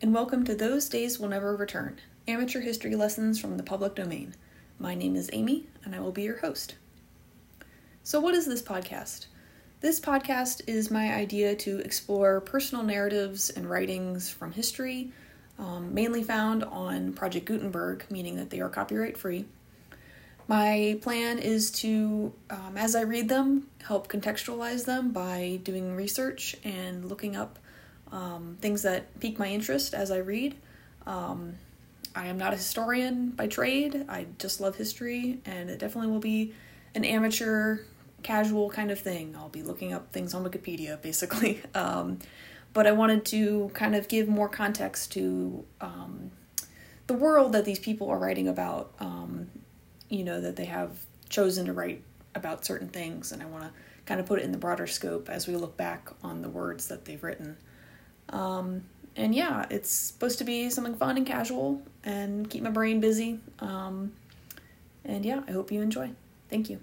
and welcome to Those Days Will Never Return Amateur History Lessons from the Public Domain. My name is Amy, and I will be your host. So, what is this podcast? This podcast is my idea to explore personal narratives and writings from history, um, mainly found on Project Gutenberg, meaning that they are copyright free. My plan is to, um, as I read them, help contextualize them by doing research and looking up um, things that pique my interest as I read. Um, I am not a historian by trade, I just love history, and it definitely will be an amateur, casual kind of thing. I'll be looking up things on Wikipedia, basically. Um, but I wanted to kind of give more context to um, the world that these people are writing about, um, you know, that they have chosen to write about certain things, and I want to kind of put it in the broader scope as we look back on the words that they've written. Um, and yeah, it's supposed to be something fun and casual and keep my brain busy. Um, and yeah, I hope you enjoy. Thank you.